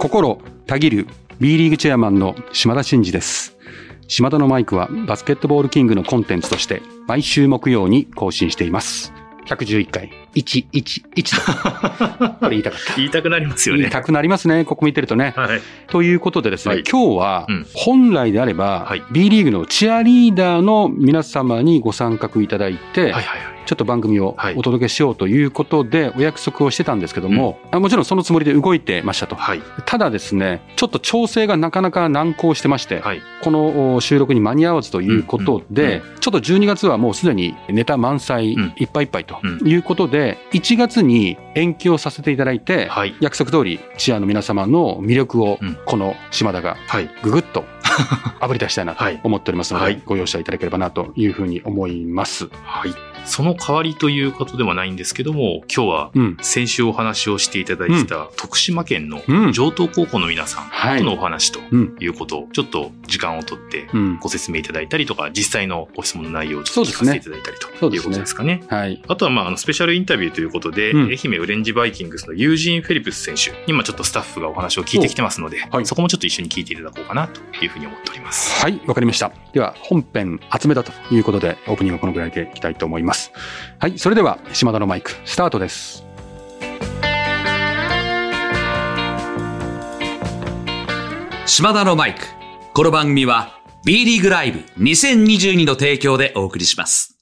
心たぎる B リーグチェアマンの島田真二です。島田のマイクはバスケットボールキングのコンテンツとして毎週木曜に更新しています。111回。111と これ言いたかった。言いたくなりますよね。言いたくなりますね。ここ見てるとね。はい。ということでですね、はい。今日はうん。本来であれば、はい。B リーグのチアリーダーの皆様にご参画いただいて、はいはいはい。ちょっと番組をはいお届けしようということでお約束をしてたんですけども、あもちろんそのつもりで動いてましたと。はい。ただですね、ちょっと調整がなかなか難航してまして、はい。このお収録に間に合わずということで、うんちょっと12月はもうすでにネタ満載うんいっぱいいっぱいとうんいうことで、1月に延期をさせていただいて、はい。約束通りチアの皆様の魅力をうんこの島田がはい。ぐぐっと 炙り出したいなとはい思っておりますので、はいご容赦いただければなというふうに思います。はい。その代わりということではないんですけども、今日はうん。先週お話をしていただいてた徳島県のうん。上東高校の皆さはいんとのお話とうん。いうことをちょっと時間をとってうん。ご説明いただいたりとか、実際のご質問の内容をちょっと聞かせていただいたりということですかね。はい。あとは、まあ、あの、スペシャルインタビューということで、うん愛媛オレンジバイキングスのユージン・フェリプス選手、今ちょっとスタッフがお話を聞いてきてますので、はいそこもちょっと一緒に聞いていただこうかなというふうに思っております。はい、わかりました。では、本編集めたということで、オープニングはこのぐらいでいきたいと思います。ますはい、それでは、島田のマイク、スタートです。島田のマイク。この番組は B リーグライブ2022の提供でお送りします。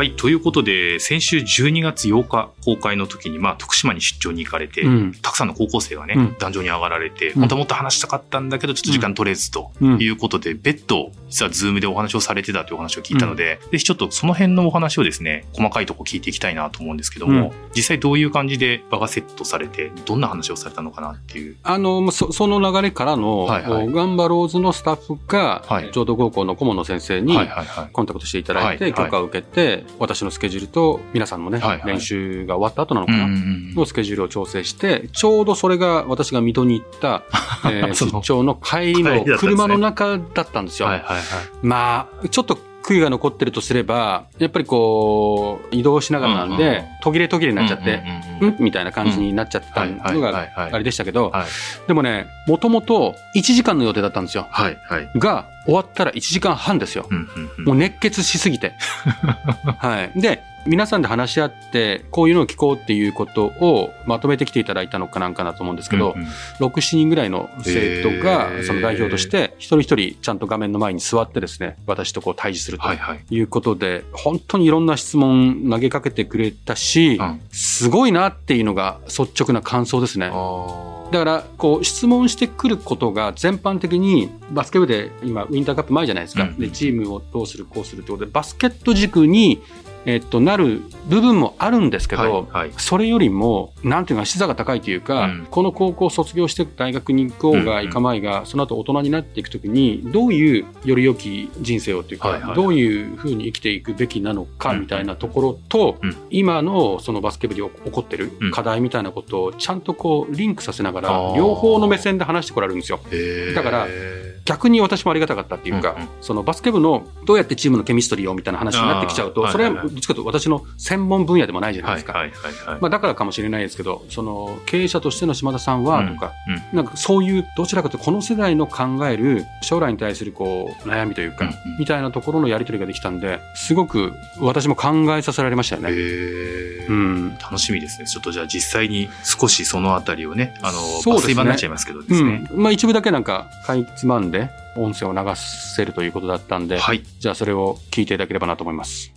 はい。ということで、先週12月8日公開の時に、まあ、徳島に出張に行かれて、うん。たくさんの高校生がね、うん。壇上に上がられて、うん。本当はもっと話したかったんだけど、ちょっと時間取れずとうん。いうことで、別途、実はズームでお話をされてたというお話を聞いたので、ぜひちょっとその辺のお話をですね、細かいとこ聞いていきたいなと思うんですけども、実際どういう感じで場がセットされて、どんな話をされたのかなっていう。あの、そ、その流れからの、はいはい。ガンバローズのスタッフが、はい。城東高校の顧問の先生に、はいはいはい。コンタクトしていただいて、はいはい。許可を受けて、私のスケジュールと、皆さんのね、はいはい練習が終わった後なのかな、うんうんうんのスケジュールを調整して、ちょうどそれが私が水戸に行った、えー出張の帰りの車の中だったんですよ。はいはいはい。まあ、ちょっと悔いが残ってるとすれば、やっぱりこう、移動しながらなんうんうんうんで、途切れ途切れになっちゃって、うんみたいな感じになっちゃってたのが、あれでしたけど、はいでもね、もともと1時間の予定だったんですよ。はいはい。が、終わったら1時間半ですよ。うんうんうんもう熱血しすぎて。はい。で、皆さんで話し合って、こういうのを聞こうっていうことをまとめてきていただいたのかなんかなと思うんですけど、うんうん6、7人ぐらいの生徒がその代表として、一人一人ちゃんと画面の前に座ってですね、私とこう対峙するとはいはい。いうことで、本当にいろんな質問投げかけてくれたし、うんすごいなっていうのが率直な感想ですね。あだから、こう、質問してくることが全般的に、バスケ部で今、ウィンターカップ前じゃないですか。うんうんで、チームをどうする、こうするってことで、バスケット軸に、えっと、なる部分もあるんですけど、はいはい。それよりも、なんていうか、視座が高いというか、うん。この高校を卒業して大学に行こうが、うんうん行かまいが、その後大人になっていくときに、どういうより良き人生をというか、はいはい。どういうふうに生きていくべきなのか、うんみたいなところと、うん。今のそのバスケ部で起こってるうん。課題みたいなことをちゃんとこう、リンクさせながら、両方の目線で話してこられるんですよ。だから逆に私もありがたかったっていうか、うんうんそのバスケ部のどうやってチームのケミストリーをみたいな話になってきちゃうと、それはどっちかというと私の専門分野でもないじゃないですか。まあ、だからかもしれないですけど、その経営者としての島田さんはとか、うんなんかそういうどちらかというとこの世代の考える将来に対するこう悩みというか、うんうんみたいなところのやり取りができたんで、すごく私も考えさせられましたよね。へうーん。楽しみですね。ちょっとじゃあ実際に少しそのあたりをね、あの、そうですねになっちゃいますけどでうんすね。。まあ一部だけなんかかいつまんで音声を流せるということだったんで、はい。じゃあそれを聞いていただければなと思います。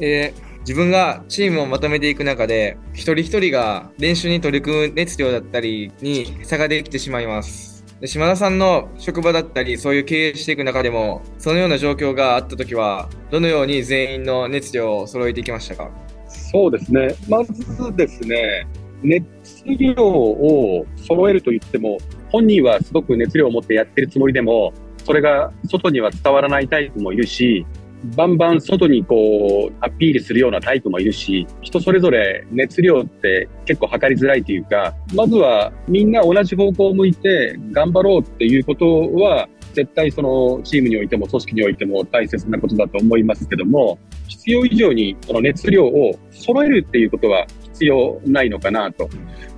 えー自分がチームをまとめていく中で、一人一人が練習に取り組む熱量だったりに差ができてしまいます。で島田さんの職場だったり、そういう経営していく中でも、そのような状況があったときは、どのように全員の熱量を揃えていきましたか？そうですね。まずですね、熱量を揃えると言っても、本人はすごく熱量を持ってやってるつもりでも、それが外には伝わらないタイプもいるし、バンバン外にこう、アピールするようなタイプもいるし、人それぞれ熱量って結構測りづらいというか、まずはみんな同じ方向を向いて頑張ろうっていうことは、絶対そのチームにおいても組織においても大切なことだと思いますけども、必要以上にその熱量を揃えるっていうことは必要ないのかなと。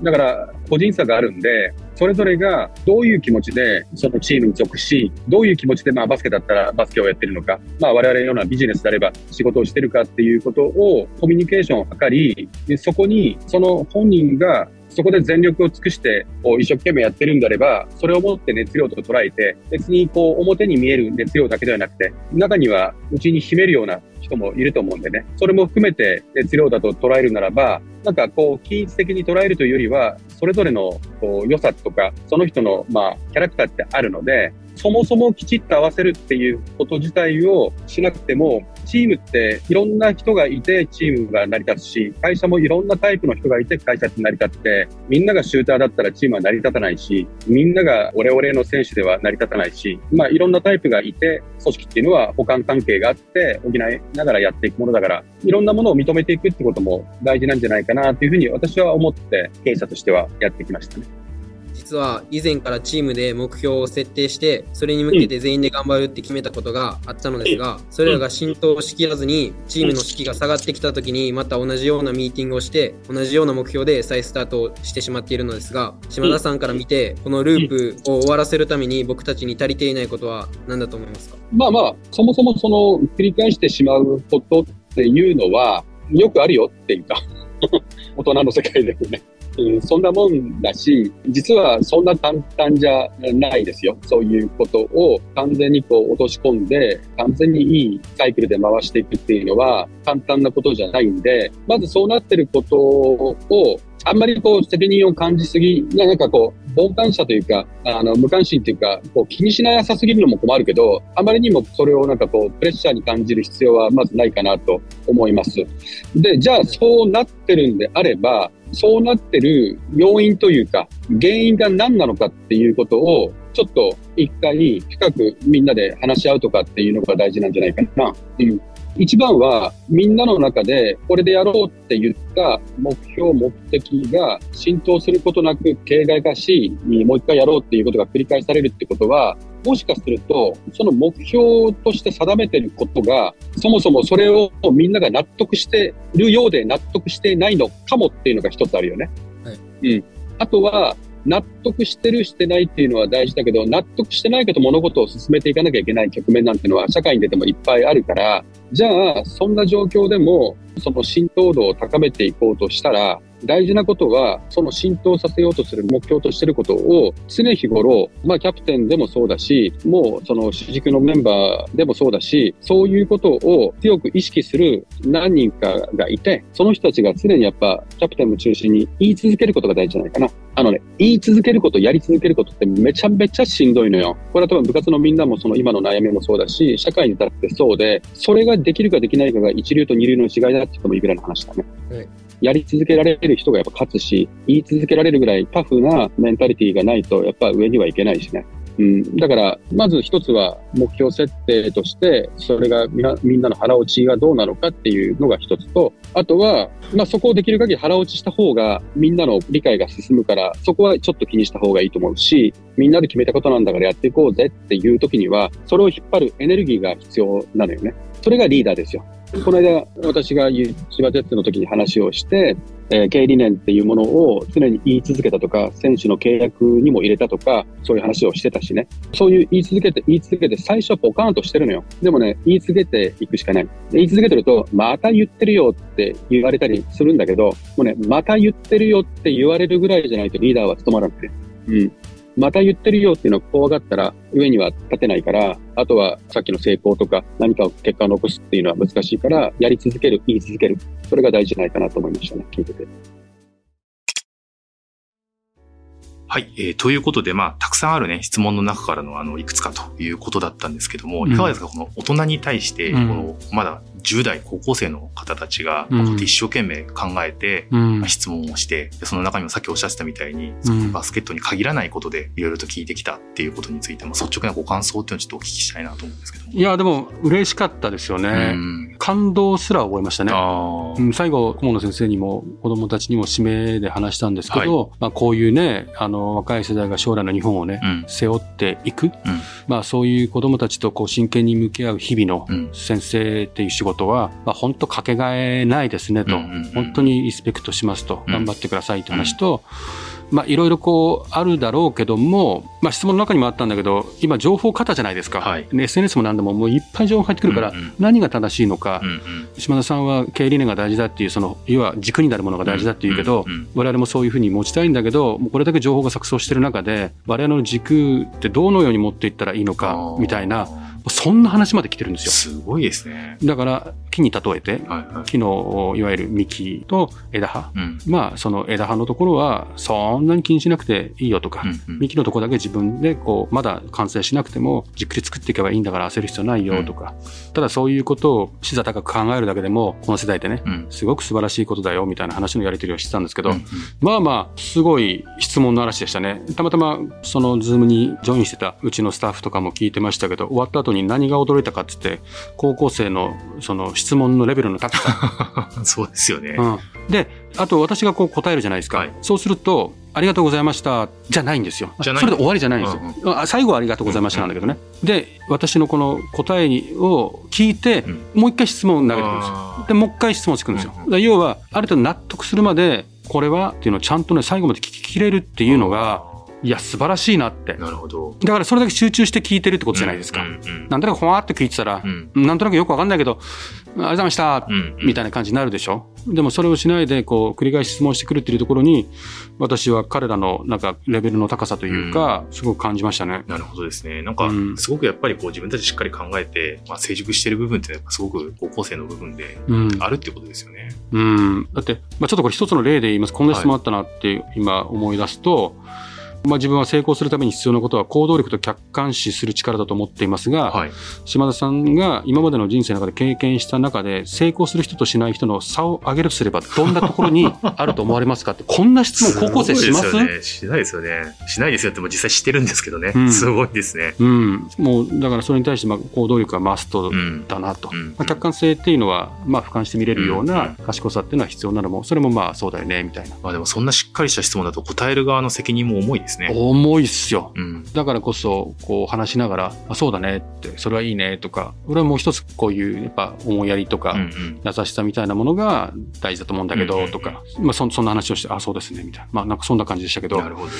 だから個人差があるんで、それぞれがどういう気持ちでそのチームに属し、どういう気持ちでまあバスケだったらバスケをやってるのか、まあ我々のようなビジネスであれば仕事をしてるかっていうことをコミュニケーションを図り、そこにその本人がそこで全力を尽くしてこう一生懸命やってるんであれば、それをもって熱量と捉えて、別にこう表に見える熱量だけではなくて、中には内に秘めるような人もいると思うんでね、それも含めて熱量だと捉えるならば、なんかこう、均一的に捉えるというよりは、それぞれのこう良さとか、その人のまあキャラクターってあるので、そもそもきちっと合わせるっていうこと自体をしなくても、チームっていろんな人がいてチームが成り立つし、会社もいろんなタイプの人がいて会社って成り立って、みんながシューターだったらチームは成り立たないし、みんながオレオレの選手では成り立たないし、まあいろんなタイプがいて、組織っていうのは補完関係があって補いながらやっていくものだから、いろんなものを認めていくってことも大事なんじゃないかなというふうに私は思って経営者としてはやってきましたね。実は以前からチームで目標を設定してそれに向けて全員で頑張るって決めたことがあったのですがそれらが浸透しきらずにチームの士気が下がってきた時にまた同じようなミーティングをして同じような目標で再スタートしてしまっているのですが島田さんから見てこのループを終わらせるために僕たちに足りていないことは何だと思いますか？まあまあそもそもその繰り返してしまうことっていうのはよくあるよっていうか 大人の世界でもねうん、そんなもんだし、実はそんな簡単じゃないですよ。そういうことを完全にこう落とし込んで、完全にいいサイクルで回していくっていうのは簡単なことじゃないんで、まずそうなってることをあんまりこう責任を感じすぎ、なんかこう、傍観者というか、あの、無関心というか、こう気にしなさすぎるのも困るけど、あまりにもそれをなんかこう、プレッシャーに感じる必要はまずないかなと思います。で、じゃあそうなってるんであれば、そうなってる要因というか、原因が何なのかっていうことを、ちょっと一回深くみんなで話し合うとかっていうのが大事なんじゃないかな。うん。一番はみんなの中でこれでやろうって言った目標、目的が浸透することなく形骸化し、もう一回やろうっていうことが繰り返されるってことは、もしかすると、その目標として定めてることが、そもそもそれをみんなが納得してるようで納得してないのかもっていうのが一つあるよね。はい、うん。あとは、納得してるしてないっていうのは大事だけど、納得してないけど物事を進めていかなきゃいけない局面なんてのは社会に出てもいっぱいあるから、じゃあ、そんな状況でも、その浸透度を高めていこうとしたら、大事なことは、その浸透させようとする目標としてることを、常日頃、まあ、キャプテンでもそうだし、もう、その主軸のメンバーでもそうだし、そういうことを強く意識する何人かがいて、その人たちが常にやっぱ、キャプテンを中心に言い続けることが大事じゃないかな。あのね、言い続けること、やり続けることってめちゃめちゃしんどいのよ。これは多分部活のみんなもその今の悩みもそうだし、社会にだってそうで、それができるかできないかが一流と二流の違いだって言ってもいいぐらいの話だね。はいやり続けられる人がやっぱ勝つし、言い続けられるぐらいタフなメンタリティがないと、やっぱ上にはいけないしね。うん、だから、まず一つは目標設定として、それがみんなの腹落ちがどうなのかっていうのが一つと、あとは、まあ、そこをできる限り腹落ちした方がみんなの理解が進むから、そこはちょっと気にした方がいいと思うし、みんなで決めたことなんだからやっていこうぜっていう時には、それを引っ張るエネルギーが必要なのよね。それがリーダーですよ。この間、私が千葉ジェッツの時に話をして、えー、経営理念っていうものを常に言い続けたとか、選手の契約にも入れたとか、そういう話をしてたしね。そういう言い続けて、言い続けて、最初はポカーンとしてるのよ。でもね、言い続けていくしかない。言い続けてると、また言ってるよって言われたりするんだけど、もうね、また言ってるよって言われるぐらいじゃないとリーダーは務まらない。うん。また言ってるよっていうのを怖がったら上には立てないから、あとはさっきの成功とか何か結果を残すっていうのは難しいから、やり続ける、言い続ける。それが大事じゃないかなと思いましたね、聞いてて。はい。えー、ということで、まあ、たくさんあるね、質問の中からの、あの、いくつかということだったんですけども、いかがですか、この大人に対して、この、まだ10代高校生の方たちが、うん。一生懸命考えて、質問をして、でその中にもさっきおっしゃってたみたいに、うん。バスケットに限らないことでいろいろと聞いてきたっていうことについても、率直なご感想っていうのをちょっとお聞きしたいなと思うんですけども。いや、でも、嬉しかったですよね。うん。感動すら覚えましたね。最後、顧問の先生にも子供たちにも指名で話したんですけど、まあ、こういうね、あの、若い世代が将来の日本をね、うん。背負っていく、まあ、そういう子供たちとこう真剣に向き合う日々のうん。先生っていう仕事は、まあ、本当かけがえないですねと、うんうんうん本当にリスペクトしますと、うん頑張ってくださいって話と、まあ、いろいろこう、あるだろうけども、まあ、質問の中にもあったんだけど、今、情報過多じゃないですか。はいね SNS も何でも、もういっぱい情報入ってくるから、うんうん何が正しいのか、うんうん島田さんは経営理念が大事だっていう、その、要は軸になるものが大事だっていうけど、うんうん我々もそういうふうに持ちたいんだけど、これだけ情報が錯綜してる中で、我々の軸ってどのように持っていったらいいのか、みたいな、そんな話まで来てるんですよ。すごいですね。だから、木に例えて、はいはい。木の、いわゆる幹と枝葉。うんまあ、その枝葉のところは、そんなに気にしなくていいよとか、うんうん幹のところだけ自分で、こう、まだ完成しなくても、じっくり作っていけばいいんだから焦る必要ないよとか、ただそういうことを、視座高く考えるだけでも、この世代でね、うんすごく素晴らしいことだよ、みたいな話のやり取りをしてたんですけど、うんうんまあまあ、すごい質問の嵐でしたね。たまたま、そのズームに join してたうちのスタッフとかも聞いてましたけど、終わった後に何が驚いたかって言って、高校生のその質問のレベルの高さ。そうですよね。うん、で、あと私がこう答えるじゃないですか。はいそうすると、ありがとうございました、じゃないんですよ。それで終わりじゃないんですよ。あ最後はありがとうございましたなんだけどね。で、私のこの答えを聞いて、うんもう一回質問を投げてくるんですよ。で、もう一回質問してくるんですよ。うんうん要は、ある程度納得するまで、これはっていうのをちゃんとね、最後まで聞き切れるっていうのが、いや、素晴らしいなって。なるほど。だからそれだけ集中して聞いてるってことじゃないですか。うんうんなんとなくほわーって聞いてたらう、んなんとなくよくわかんないけど、ありがとうございました、うんみたいな感じになるでしょでもそれをしないで、こう、繰り返し質問してくるっていうところに、私は彼らのなんかレベルの高さというか、すごく感じましたね。なるほどですね。なんかう、んすごくやっぱりこう自分たちしっかり考えて、まあ、成熟してる部分ってやっぱすごく高校生の部分でうん。あるってことですよね。うん。だって、まあちょっとこれ一つの例で言います。こんな質問あったなって今思い出すと、まあ自分は成功するために必要なことは行動力と客観視する力だと思っていますが、はい。島田さんが今までの人生の中で経験した中で成功する人としない人の差を上げるとすればどんなところにあると思われますかって こんな質問高校生します？すね。しないですよね。しないですよっても実際知ってるんですけどね。うんすごいですね。うん、もうだからそれに対してまあ行動力はマストうん。だなと、うんまあ、客観性っていうのはまあ俯瞰して見れるよううんな賢さっていうのは必要なのもそれもまあそうだよねみたいなまあでもそんなしっかりした質問だと答える側の責任も重いですね。重いっすようん。だからこそこう話しながらあそうだねってそれはいいねとか俺はもう一つこういうやっぱ思いやりとか、うんうん。優しさみたいなものが大事だと思うんだけどとか、まあそそんな話をして、あ、そうですね、みたいな。まあなんかそんな感じでしたけどな、るほど。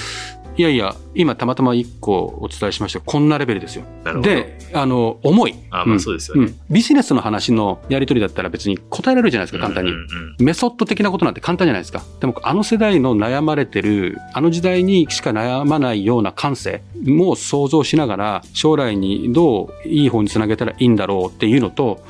いやいや、今たまたま一個お伝えしましたこんなレベルですよ。で、あの、重い。あ、まあそうですよね。うんビジネスの話のやり取りだったら別に答えられるじゃないですか、簡単に。メソッド的なことなんて簡単じゃないですか。でも、あの世代の悩まれてる、あの時代にしか悩まないような感性も想像しながら、将来にどういい方につなげたらいいんだろうっていうのと、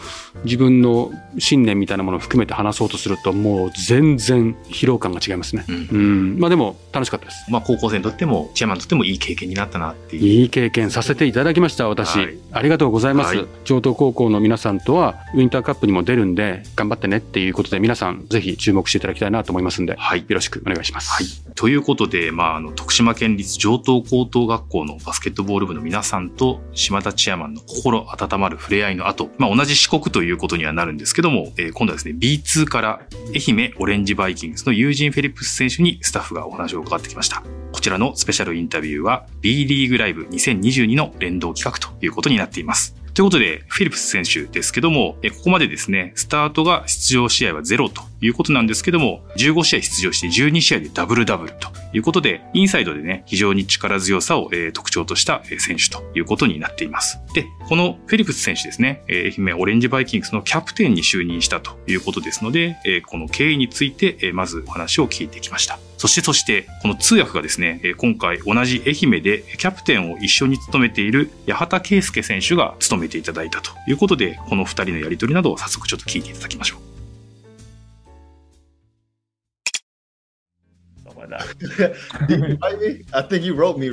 自分の信念みたいなものを含めて話そうとすると、もう全然疲労感が違いますね。うんうん。まあでも、楽しかったです。まあ高校生にとっても、チェアマンにとってもいい経験になったなっていう。いい経験させていただきました、私。はいありがとうございます。はい上東高校の皆さんとは、ウィンターカップにも出るんで、頑張ってねっていうことで、皆さん、ぜひ注目していただきたいなと思いますんで、はいよろしくお願いします。はい。ということで、まあ、あの、徳島県立上東高等学校のバスケットボール部の皆さんと、島田チェアマンの心温まる触れ合いの後、まあ、同じ四国といういうことにはなるんですけども、えー今度はですね、B2 から愛媛オレンジバイキングスのユージン・フェリップス選手にスタッフがお話を伺ってきました。こちらのスペシャルインタビューは B リーグライブ2022の連動企画ということになっています。ということで、フィリップス選手ですけども、ここまでですね、スタートが出場試合はゼロということなんですけども、15試合出場して12試合でダブルダブルということで、インサイドでね、非常に力強さを、特徴とした選手ということになっています。で、このフィリップス選手ですね、愛媛オレンジバイキングスのキャプテンに就任したということですので、この経緯について、まずお話を聞いてきました。そしてそして、この通訳がですね、今回同じ愛媛でキャプテンを一緒に務めている八幡圭介選手が務めていただいたということで、この二人のやりとりなどを早速ちょっと聞いていただきましょう。I think you wrote me,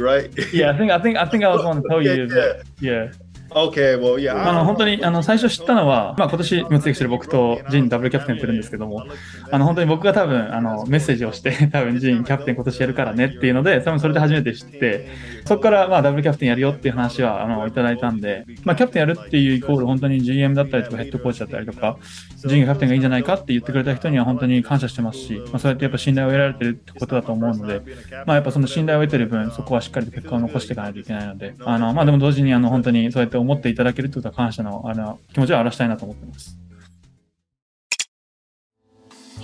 いえ Okay, well, yeah. あの本当にあの最初知ったのは、まあ、今年活躍してる僕とジンダブルキャプテンやってるんですけども、あの本当に僕が多分あのメッセージをして、多分ジンキャプテン今年やるからねっていうので、多分それで初めて知って、そこからまあダブルキャプテンやるよっていう話はあのいただいたんで、まあ、キャプテンやるっていうイコール本当に GM だったりとかヘッドコーチだったりとか、ジンがキャプテンがいいんじゃないかって言ってくれた人には本当に感謝してますし、まあ、そうやってやっぱ信頼を得られてるってことだと思うので、まあ、やっぱその信頼を得てる分、そこはしっかりと結果を残していかないといけないので、あのまあでも同時にあの本当にそうやって思っていただけるってことは感謝のあの気持ちは表したいなと思ってます。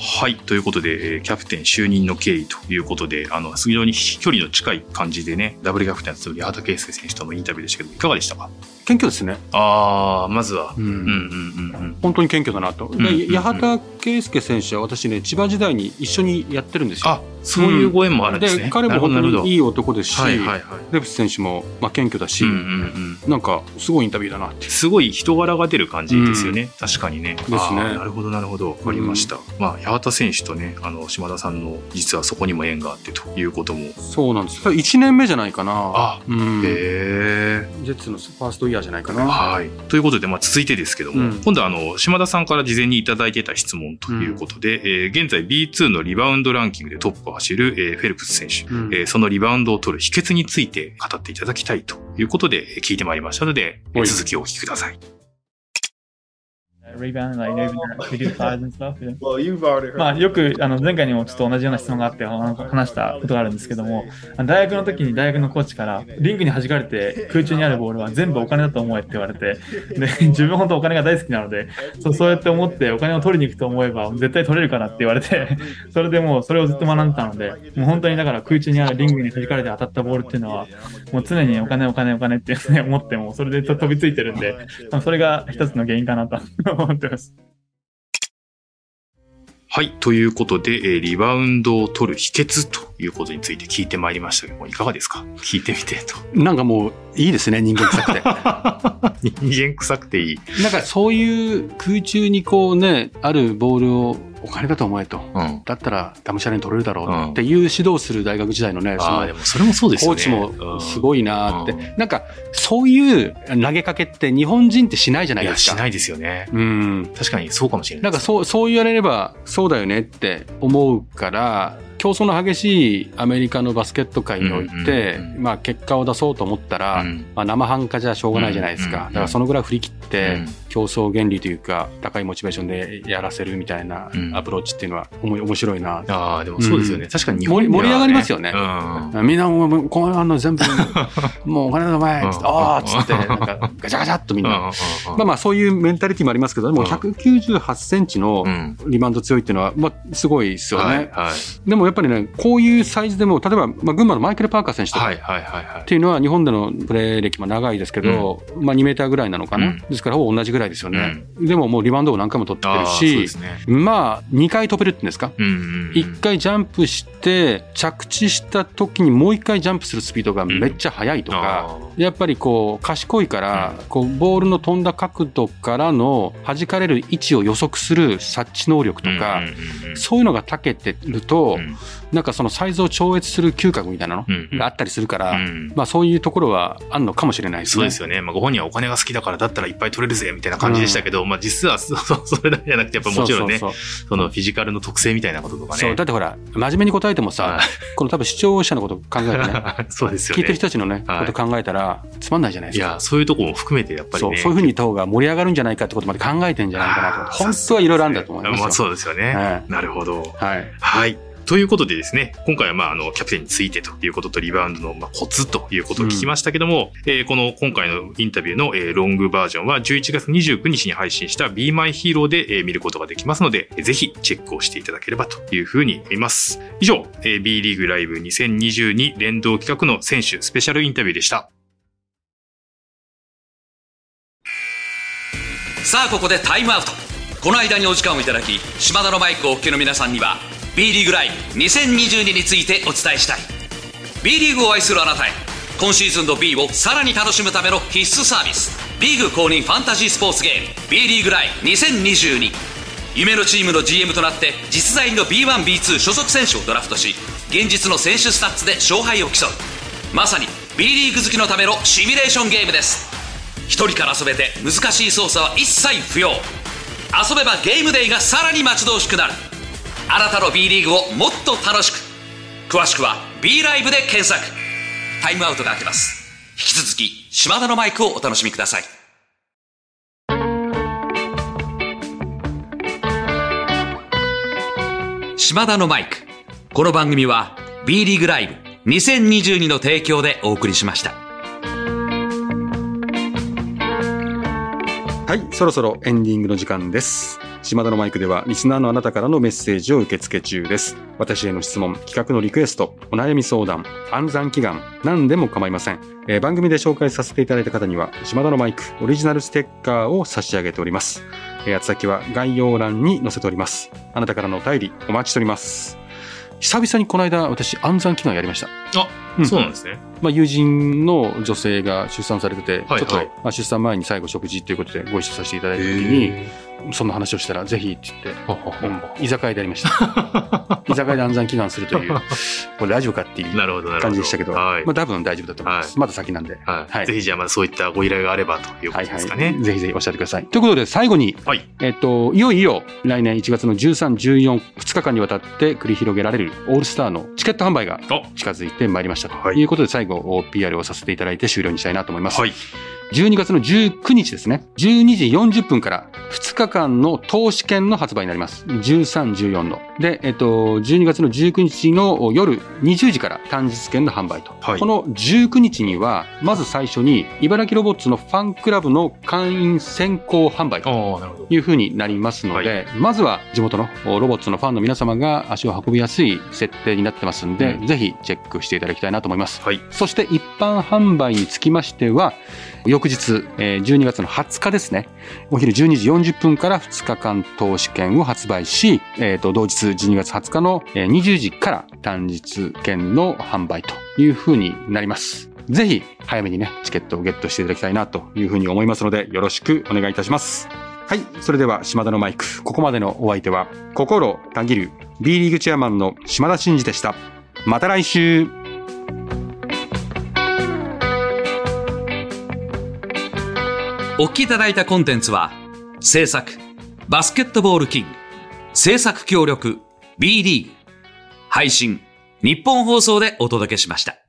はい。ということで、えーキャプテン就任の経緯ということで、あの、非常に距離の近い感じでね、ダブルキャプテンを務める八幡圭介選手とのインタビューでしたけど、いかがでしたか？謙虚ですね。あー、まずは。うんうんうんうんうん。本当に謙虚だなと。んうんで八幡圭介選手は私ね、千葉時代に一緒にやってるんですよ。あ、そういうご縁もあるんですね。彼も本当にいい。い男ですし、はいはいはい。レブス選手もまあ謙虚だし、うんうんうん。なんかすごいインタビューだなって。すごい人柄が出る感じですよね。確かにね。すねなるほど、なるほど。わかりました。まあ、八幡選手とね、あの、島田さんの、実はそこにも縁があってということも。そうなんです。1年目じゃないかな。あうん、へえ。ジェッツのファーストイヤーじゃないかな。はい。ということで、まあ、続いてですけども、うん今度は、あの、島田さんから事前にいただいてた質問ということで、えー現在 B2 のリバウンドランキングでトップを走る、えーフェルプス選手、うん。えーそのリバウンドを取る秘訣について語っていただきたいということで、えー聞いてまいりましたので、続きをお聞きください。Rebound, like, maybe reduce size and stuff. yeah. Well, you've already heard. まあ、よくあの前回にもちょっと同じような質問があって話したことがあるんですけども、大学の時に大学のコーチから、リングに弾かれて空中にあるボールは全部お金だと思えって言われて、で自分本当お金が大好きなのでそう、そうやって思ってお金を取りに行くと思えば絶対取れるからって言われて、それでもうそれをずっと学んでたので、もう本当にだから空中にあるリングに弾かれて当たったボールっていうのは、もう常にお金お金お金って、ね、思っても、それで飛びついてるんで、まあそれが一つの原因かなと思ってます。はい。ということで、えーリバウンドを取る秘訣ということについて聞いてまいりましたけども、いかがですか？聞いてみてと。なんかもういいですね、人間臭くて。人間臭くていい。なんかそういう空中にこうね、あるボールをお金だと思えと。うん。だったら、がむしゃらに取れるだろうんうっていう指導する大学時代のね、そああ、のでもそれもそうですよね。コーチもすいごいなって、うんなんかそういう投げかけって日本人ってしないじゃないですか。しないですよね。うん。確かにそうかもしれなです。ないんかそう、そう言われればそうだよねって思うから、競争の激しいアメリカのバスケット界において、まあ結果を出そうと思ったら、うんまあ生半可じゃしょうがないじゃないですか。だからそのぐらい振り切って、うん競争原理というか、高いモチベーションでやらせるみたいなうんアプローチっていうのは、おも面白いな。ああ、でもそうですよね。うん確かに日本盛り上がりますよねうん。みんなもう、こういうの全部、もうお金だお前つって、うんああっつって、なんかガチャガチャっとみんな。まあまあそういうメンタリティもありますけど、でもうん198センチのうんリバウンド強いっていうのは、まあすごいですよね。でもやっぱりね、こういうサイズでも、例えば、まあ、群馬のマイケル・パーカー選手とか、っ。ていうのは日本でのプレー歴も長いですけど、まあ2メーターぐらいなのかな？うんですからほぼ同じぐらいですよね。でももうリバウンドを何回も取ってるしす、ね。まあ2回飛べるっていうんですか？うんうんうん。1回ジャンプして、着地した時にもう1回ジャンプするスピードがめっちゃ速いとか、あやっぱりこう賢いから、こうボールの飛んだ角度からの弾かれる位置を予測する察知能力とーか、うんうんうんうんそういうのが長けてると、うんなんかそのサイズを超越する嗅覚みたいなのうんうんがあったりするから、うんまあそういうところはあるのかもしれないですね。そうですよね。まあ、ご本人はお金が好きだからだったらいっぱい取れるぜ、みたいな感じでしたけど、まあ、実はそ、そそれだけじゃなくて、やっぱもちろんね、そうそそうそうのフィジカルの特性みたいなこととかね。そうだってほら、真面目に答えてもさは、この多分視聴者のこと考えてね、そうですよね。聞いてる人たちのね、はいこと考えたら、つまんないじゃないですか。いや、そういうとこも含めて、やっぱりそう、ね。そういうふうに言った方が盛り上がるんじゃないかってことまで考えてんじゃないかなと。本当はいろいろあるんだと思いますよ。まあ、そうですよね。はなるほど。はい。はい。ということでですね、今回はまあ、あの、キャプテンについてということと、リバウンドのまあコツということを聞きましたけども、えーこの今回のインタビューの、えーロングバージョンは11月29日に配信した Be My Hero で、えー見ることができますので、ぜひチェックをしていただければというふうに思います。以上、えー B リーグライブ2022連動企画の選手スペシャルインタビューでした。さあここでタイムアウトこの間にお時間をいただき島田のマイクをお聞きの皆さんには B リーグライブ2022についてお伝えしたい。B リーグを愛するあなたへ今シーズンの B をさらに楽しむための必須サービスリーグ公認ファンタジースポーツゲーム B リーグライブ2022夢のチームの GM となって実在の B1B2 所属選手をドラフトし現実の選手スタッツで勝敗を競う。まさに B リーグ好きのためのシミュレーションゲームです。一人から遊べて難しい操作は一切不要。遊べばゲームデイがさらに待ち遠しくなる。あなたの B リーグをもっと楽しく。詳しくは B ライブで検索。タイムアウトが明けます。引き続き島田のマイクをお楽しみください。島田のマイク。この番組は B リーグライブ2022の提供でお送りしました。はい、そろそろエンディングの時間です。島田のマイクでは、リスナーのあなたからのメッセージを受け付け中です。私への質問、企画のリクエスト、お悩み相談、暗算祈願、何でも構いません。えー番組で紹介させていただいた方には、島田のマイクオリジナルステッカーを差し上げております。えー、宛先は概要欄に載せております。あなたからのお便り、お待ちしております。久々にこの間、私、暗算祈願やりました。あ、うんそうなんですね。まあ、友人の女性が出産されてて、はいちょっと、はいまあ、出産前に最後食事ということでご一緒させていただいた時に、そんな話をしたら、ぜひって言って、はははうん居酒屋でやりました。居酒屋で暗算祈願するという、これラジオかっていう。感じでしたけど、はい。まあ多分大丈夫だと思います。はまだ先なんで。はいはいぜひじゃあまだそういったご依頼があればというこはいとですかね。はい。ぜひぜひおっしゃってください。ということで、最後に、はい。えっと、いよいよ来年1月の13、14、2日間にわたって繰り広げられるオールスターのチケット販売がお近づいてまいりましたとはいいうことで、最後、PR をさせていただいて終了にしたいなと思います。はい。12月の19日ですね。12時40分から2日間の投資券の発売になります。13、14の。で、えっと、12月の19日の夜20時から単日券の販売と。はいこの19日には、まず最初に、茨城ロボッツのファンクラブの会員先行販売と。いうふうになりますので、まずは地元のロボッツのファンの皆様が足を運びやすい設定になってますんで、うんぜひチェックしていただきたいなと思います。はい。そして一般販売につきましては、翌日、え12月の20日ですね、お昼12時40分から2日間投資券を発売し、えーと、同日12月20日の20時から単日券の販売というふうになります。ぜひ早めにね、チケットをゲットしていただきたいなというふうに思いますので、よろしくお願いいたします。はい。それでは、島田のマイク。ここまでのお相手は、心たぎる B リーグチェアマンの島田真二でした。また来週お聞きいただいたコンテンツは、制作、バスケットボールキング、制作協力、BD、配信、日本放送でお届けしました。